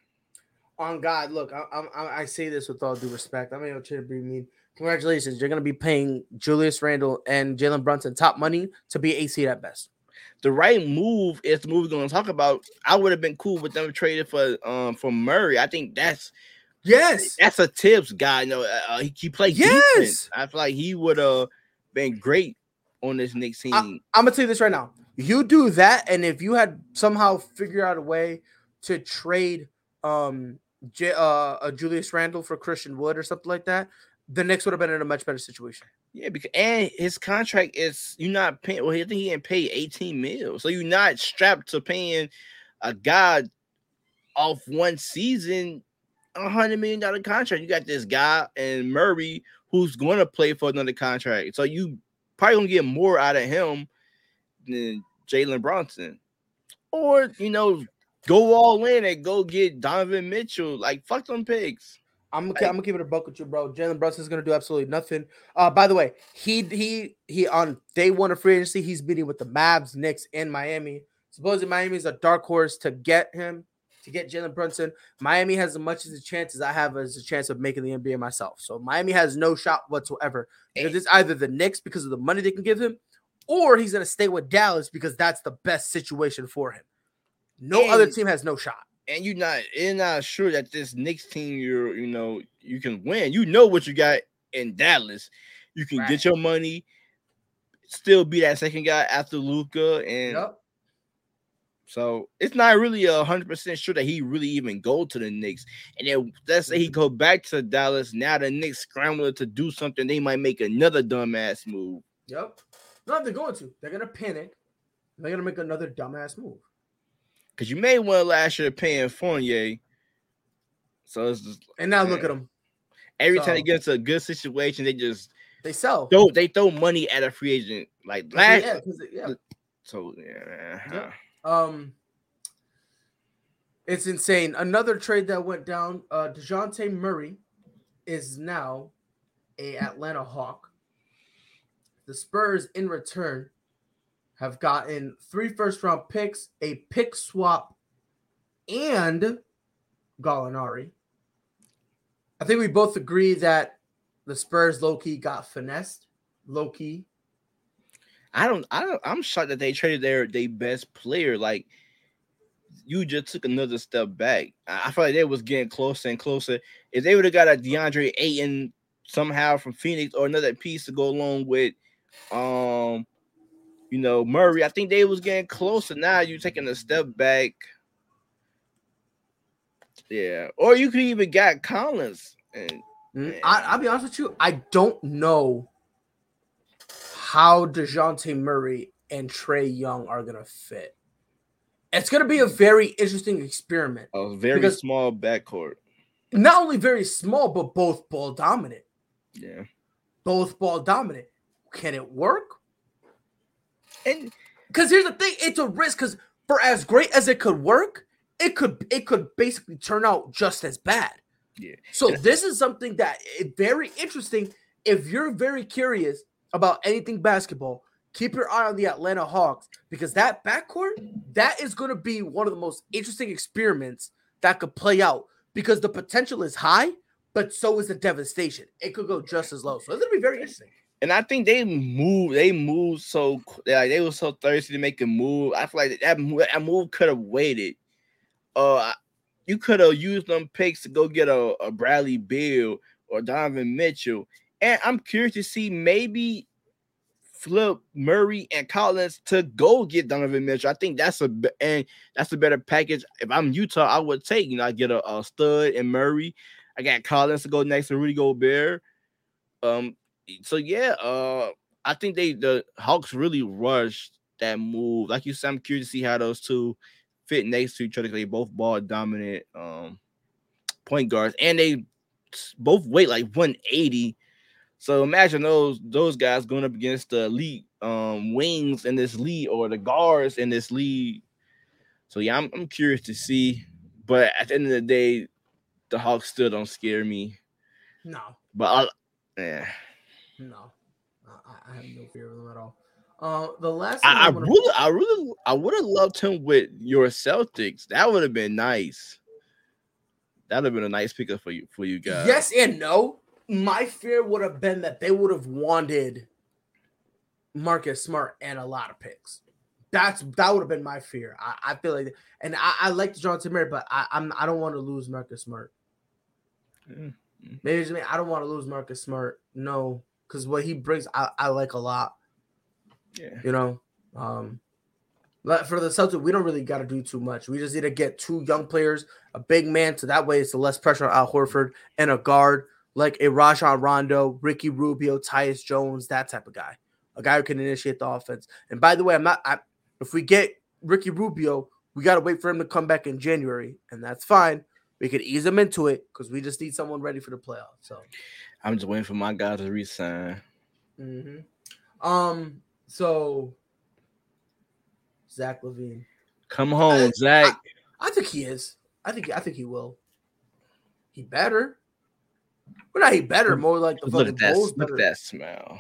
On God, look, I, I, I say this with all due respect. I'm going to be mean. Congratulations, you're going to be paying Julius Randle and Jalen Brunson top money to be AC at best the right move is the move we're going to talk about. I would have been cool with them trading for um for Murray. I think that's yes, that's a tips guy. You know, uh, uh he, he played yes. Defense. I feel like he would have been great on this Knicks team. I, I'm gonna tell you this right now. You do that, and if you had somehow figured out a way to trade um J, uh, a Julius Randle for Christian Wood or something like that, the Knicks would have been in a much better situation. Yeah, because and his contract is you're not paying. Well, I think he didn't pay 18 mil, so you're not strapped to paying a guy off one season a hundred million dollar contract. You got this guy and Murray who's going to play for another contract, so you probably gonna get more out of him than Jalen Brunson, or you know, go all in and go get Donovan Mitchell. Like fuck them pigs. I'm gonna, I'm gonna keep it a buck with you, bro. Jalen Brunson's gonna do absolutely nothing. Uh, by the way, he he he on day one of free agency, he's meeting with the Mavs, Knicks, and Miami. Supposedly Miami is a dark horse to get him to get Jalen Brunson. Miami has as much as a chance as I have as a chance of making the NBA myself. So Miami has no shot whatsoever because it's either the Knicks because of the money they can give him, or he's gonna stay with Dallas because that's the best situation for him. No and, other team has no shot and you're not you're not sure that this Knicks team you're you know you can win. You know what you got in Dallas. You can right. get your money, still be that second guy after Luka, and yep. so it's not really a hundred percent sure that he really even go to the Knicks. And then let's say he mm-hmm. go back to Dallas. Now the Knicks scrambling to do something, they might make another dumbass move. Yep. No, they're going to. They're gonna panic. They're gonna make another dumbass move because you made one last year paying Fournier. So it's just, and now man. look at them. Every so, time they get into a good situation, they just they sell. Throw, they throw money at a free agent like last. Yeah, yeah. So yeah. yeah. Um, it's insane. Another trade that went down. Uh, Dejounte Murray is now a Atlanta Hawk. The Spurs, in return, have gotten three first round picks, a pick swap, and Gallinari. I think we both agree that the Spurs low key got finessed. Low key. I don't. I don't. I'm shocked that they traded their their best player. Like you just took another step back. I feel like they was getting closer and closer. If they would have got a DeAndre Ayton somehow from Phoenix or another piece to go along with, um, you know Murray, I think they was getting closer. Now you taking a step back. Yeah, or you could even got Collins. And mm, I, I'll be honest with you, I don't know how Dejounte Murray and Trae Young are gonna fit. It's gonna be a very interesting experiment. A very small backcourt. Not only very small, but both ball dominant. Yeah. Both ball dominant. Can it work? And because here's the thing, it's a risk. Because for as great as it could work, it could it could basically turn out just as bad. Yeah. So this is something that is very interesting. If you're very curious about anything basketball, keep your eye on the Atlanta Hawks because that backcourt that is going to be one of the most interesting experiments that could play out because the potential is high, but so is the devastation. It could go just as low. So it's going to be very interesting. And I think they moved. They moved so like they were so thirsty to make a move. I feel like that move, that move could have waited. Uh, you could have used them picks to go get a, a Bradley Beal or Donovan Mitchell. And I'm curious to see maybe flip Murray and Collins to go get Donovan Mitchell. I think that's a and that's a better package. If I'm Utah, I would take you know I get a, a stud and Murray. I got Collins to go next to Rudy Gobert. Um, so yeah, uh, I think they the Hawks really rushed that move. Like you said, I'm curious to see how those two fit next to each other. They both ball dominant um point guards, and they both weight like 180. So imagine those those guys going up against the elite um wings in this league or the guards in this league. So yeah, I'm, I'm curious to see. But at the end of the day, the Hawks still don't scare me. No. But I yeah. No, I, I have no fear of them at all. Uh, the last I, I really, I really, I would have loved him with your Celtics. That would have been nice. That would have been a nice pickup for you, for you guys. Yes and no. My fear would have been that they would have wanted Marcus Smart and a lot of picks. That's that would have been my fear. I, I feel like, and I, I like Dejounte Murray, but I, I'm I don't want to lose Marcus Smart. Mm-hmm. Maybe I don't want to lose Marcus Smart. No, because what he brings, I, I like a lot. Yeah. You know, um, but for the Celtics, we don't really got to do too much. We just need to get two young players, a big man, so that way it's the less pressure on Al Horford, and a guard like a Rajon Rondo, Ricky Rubio, Tyus Jones, that type of guy, a guy who can initiate the offense. And by the way, I'm not. I, if we get Ricky Rubio, we got to wait for him to come back in January, and that's fine. We could ease him into it because we just need someone ready for the playoffs. So I'm just waiting for my guy to resign. Mm-hmm. Um. So Zach LaVine, come home, I, Zach. I, I, think he is. I think. I think he will. He better. Well, not he better. More like the look at that. Look at that smell.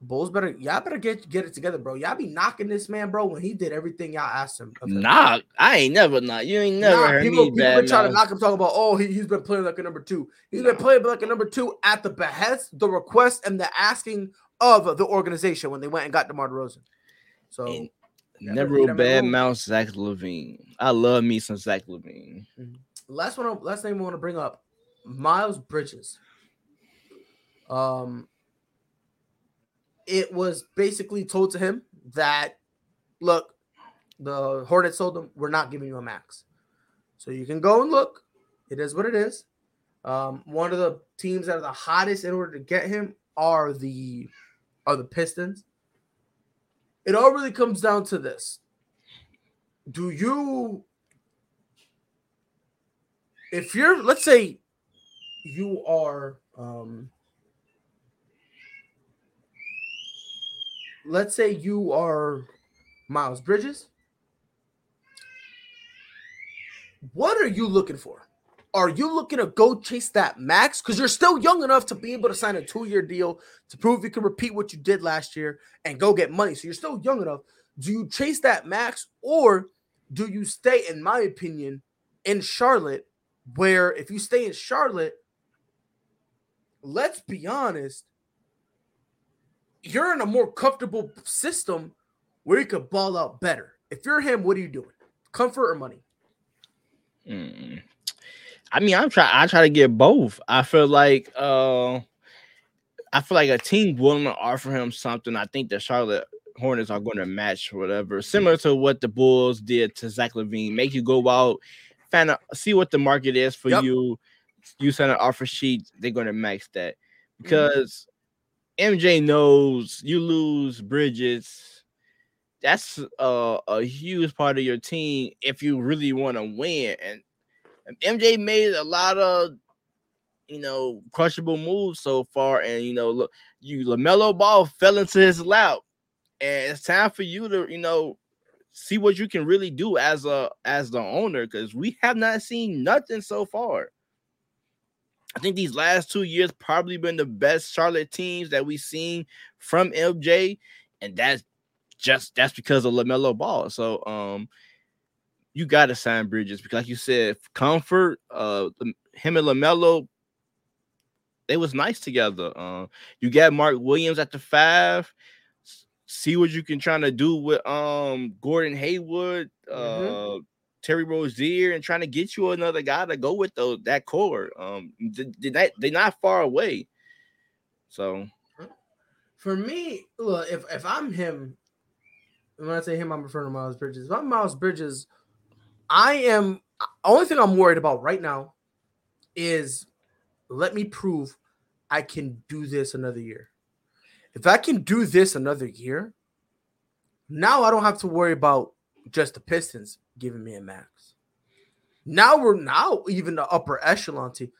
Bulls better, y'all better get get it together, bro. Y'all be knocking this man, bro, when he did everything y'all asked him. Knock? I ain't never knock. You ain't never nah, heard people, me people bad. People trying to knock him, talking about, oh, he, has been playing like a number two. He's no. been playing like a number two at the behest, the request, and the asking of the organization when they went and got DeMar DeRozan. So and never a bad mouth, Zach LaVine. I love me some Zach LaVine. Mm-hmm. Last one, last name I want to bring up, Miles Bridges. Um, it was basically told to him that, look, the Hornets told him, we're not giving you a max. So you can go and look. It is what it is. Um, one of the teams that are the hottest in order to get him are the are the Pistons. It all really comes down to this. Do you if you're let's say you are um let's say you are Miles Bridges. What are you looking for? Are you looking to go chase that max? Because you're still young enough to be able to sign a two year deal to prove you can repeat what you did last year and go get money. So you're still young enough. do you chase that max or do you stay, in my opinion, in Charlotte, where if you stay in Charlotte, let's be honest, you're in a more comfortable system where you could ball out better. If you're him, what are you doing? Comfort or money? Mm. I mean, I'm trying. I try to get both. I feel like, uh, I feel like a team willing to offer him something. I think the Charlotte Hornets are going to match whatever, similar to what the Bulls did to Zach LaVine. Make you go out, find out, see what the market is for Yep. you. You send an offer sheet, they're going to max that Mm-hmm. because MJ knows you lose Bridges. That's a, a huge part of your team if you really want to win. And MJ made a lot of you know crushable moves so far, and you know look, you LaMelo Ball fell into his lap, and it's time for you to you know see what you can really do as a as the owner because we have not seen nothing so far. I think these last two years probably been the best Charlotte teams that we've seen from MJ, and that's just that's because of LaMelo Ball. So um you gotta sign Bridges because like you said, comfort, uh him and LaMelo, they was nice together. Uh, you got Mark Williams at the five. See what you can try to do with um Gordon Hayward, uh Mhm. Terry Rozier, and trying to get you another guy to go with those that core. Um, th- th- that they're not far away. So For me, look, if if I'm him, when I say him, I'm referring to Miles Bridges. If I'm Miles Bridges, I am only thing I'm worried about right now is let me prove I can do this another year. If I can do this another year, now I don't have to worry about just the Pistons giving me a max. Now we're now even the upper echelon team.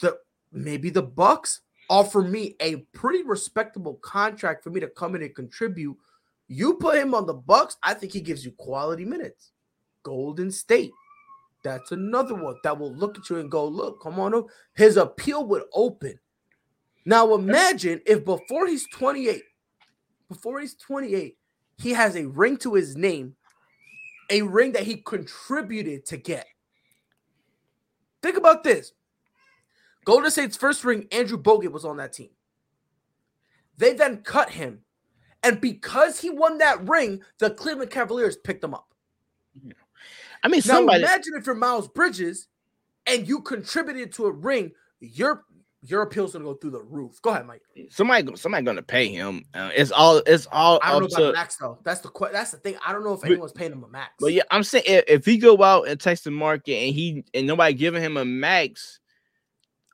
The maybe the Bucks offer me a pretty respectable contract for me to come in and contribute. You put him on the Bucks, I think he gives you quality minutes. Golden State. That's another one that will look at you and go, look, come on up. His appeal would open. Now imagine if before he's 28, before he's 28, he has a ring to his name, a ring that he contributed to get. Think about this. Golden State's first ring, Andrew Bogut was on that team. They then cut him. And because he won that ring, the Cleveland Cavaliers picked him up. I mean, Now somebody. imagine if you're Miles Bridges and you contributed to a ring, your your appeal's gonna go through the roof. Go ahead, Mike. somebody somebody gonna pay him. Uh, it's all it's all I don't know about to. max though. That's the that's the thing. I don't know if But- anyone's paying him a max. But yeah, I'm saying if, if he go out and text the market and he and nobody giving him a max,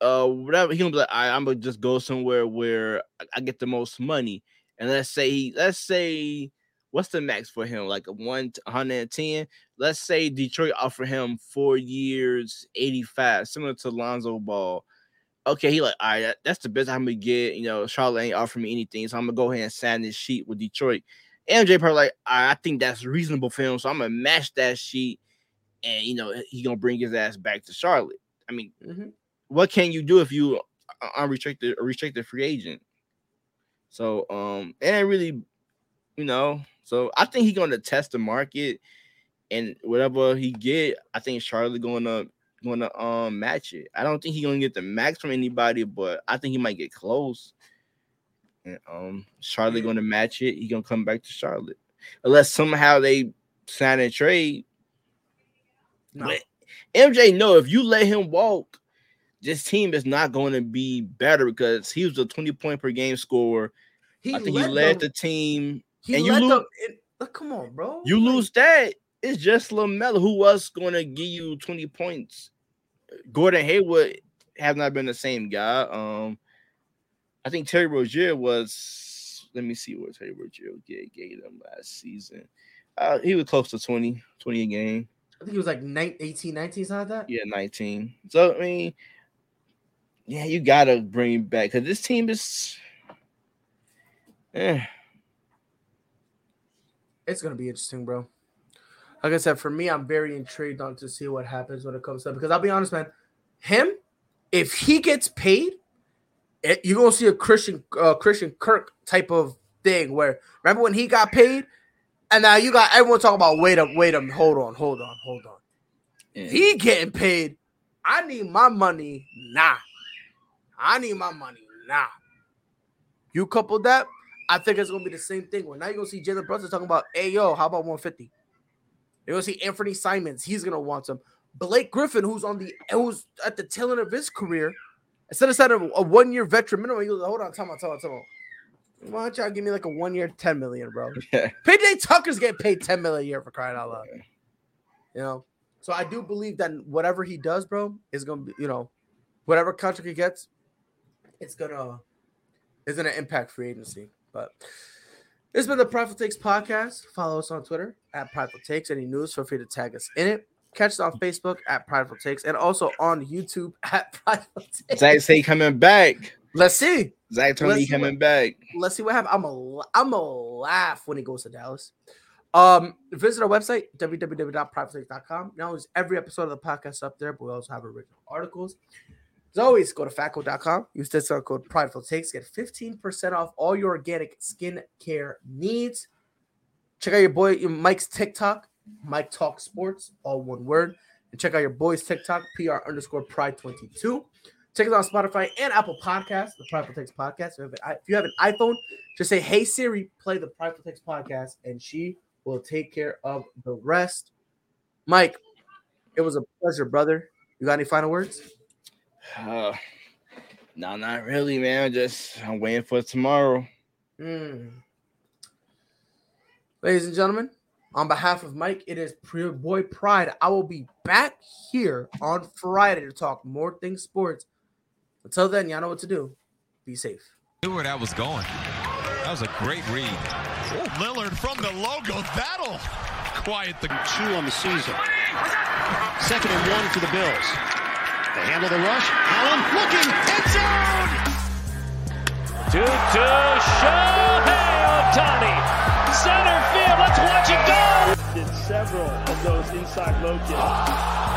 uh, whatever he gonna be like, "All right, I'm gonna just go somewhere where I, I get the most money. And let's say he, let's say what's the max for him? Like a one hundred and ten. Let's say Detroit offer him four years, eighty five, similar to Lonzo Ball. Okay, he like, all right, that- that's the best I'm gonna get. You know, Charlotte ain't offering me anything, so I'm gonna go ahead and sign this sheet with Detroit. MJ probably like, all right, I think that's reasonable for him, so I'm gonna match that sheet, and you know, he gonna bring his ass back to Charlotte. I mean, Mhm. what can you do if you unrestricted, a restricted free agent? So, um, it ain't really, you know. So I think he's gonna test the market, and whatever he get, I think Charlotte gonna gonna um match it. I don't think he's gonna get the max from anybody, but I think he might get close. And um, Charlotte gonna match it. He gonna come back to Charlotte, unless somehow they sign a trade. No. But MJ, no, if you let him walk, this team is not going to be better because he was a 20 point per game scorer. he I think he led the team. he and you led lose- in- look, come on, bro. You lose that, it's just LaMelo who was going to give you 20 points. Gordon Hayward have not been the same guy. Um, I think Terry Rozier was. Let me see what Terry Rozier gave, gave them last season. Uh, he was close to 20, 20 a game. I think he was like 19, 18, 19, something like that. Yeah, 19. So I mean, yeah, you gotta bring him back because this team is eh. It's gonna be interesting, bro. Like I said, for me, I'm very intrigued on to see what happens when it comes to because I'll be honest, man. Him, if he gets paid, it, you're gonna see a Christian uh, Christian Kirk type of thing. Where remember when he got paid, And now you got everyone talking about wait up, wait up, hold on, hold on, hold on. Yeah. He getting paid. I need my money now. I need my money now. You couple that, I think it's gonna be the same thing. When now you're gonna see Jalen Brunson talking about, hey yo, how about 150? You're gonna see Anthony Simons, he's gonna want some. Blake Griffin, who's on the who's at the tail end of his career, instead of setting a one year veteran minimum, he goes, hold on, time out, time out, time. Why don't y'all give me like a one year 10 million, bro? Yeah. PJ Tucker's getting paid 10 million a year for crying out loud. You know, so I do believe that whatever he does, bro, is gonna be, you know, whatever contract he gets, it's gonna is gonna impact free agency. But this has been the Prideful Takes podcast. Follow us on Twitter at Prideful Takes. Any news, feel free to tag us in it. Catch us on Facebook at Prideful Takes and also on YouTube at Prideful Takes. Zach say coming back. Let's see. Zach Let's coming what- back. Let's see what happens. I'm a I'm a laugh when he goes to Dallas. Um, visit our website www.pridefultakes.com. Not only is every episode of the podcast up there, but we also have original articles. As always, go to fatco.com. Use discount code Prideful Takes. Get 15% off all your organic skin care needs. Check out your boy your Mike's TikTok, Mike Talk Sports, all one word. And check out your boy's TikTok, PR underscore Pride 22. Check us out on Spotify and Apple Podcasts, the Prideful Takes podcast. If you, if you have an iPhone, just say, "Hey Siri, play the Prideful Takes podcast," and she will take care of the rest. Mike, it was a pleasure, brother. You got any final words? Uh, no, not really, man. Just I'm waiting for tomorrow. Mm. Ladies and gentlemen, on behalf of Mike, it is Pure Boy Pride. I will be back here on Friday to talk more things sports. Until then, y'all know what to do. Be safe. I knew where that was going. That was a great read. Lillard from the logo. That'll quiet the. two on the season. Second and one for the Bills. They handle the rush. Allen looking. End zone. Tutu Shohei Ohtani. Center field. Let's watch it go. Did several of those inside low kicks.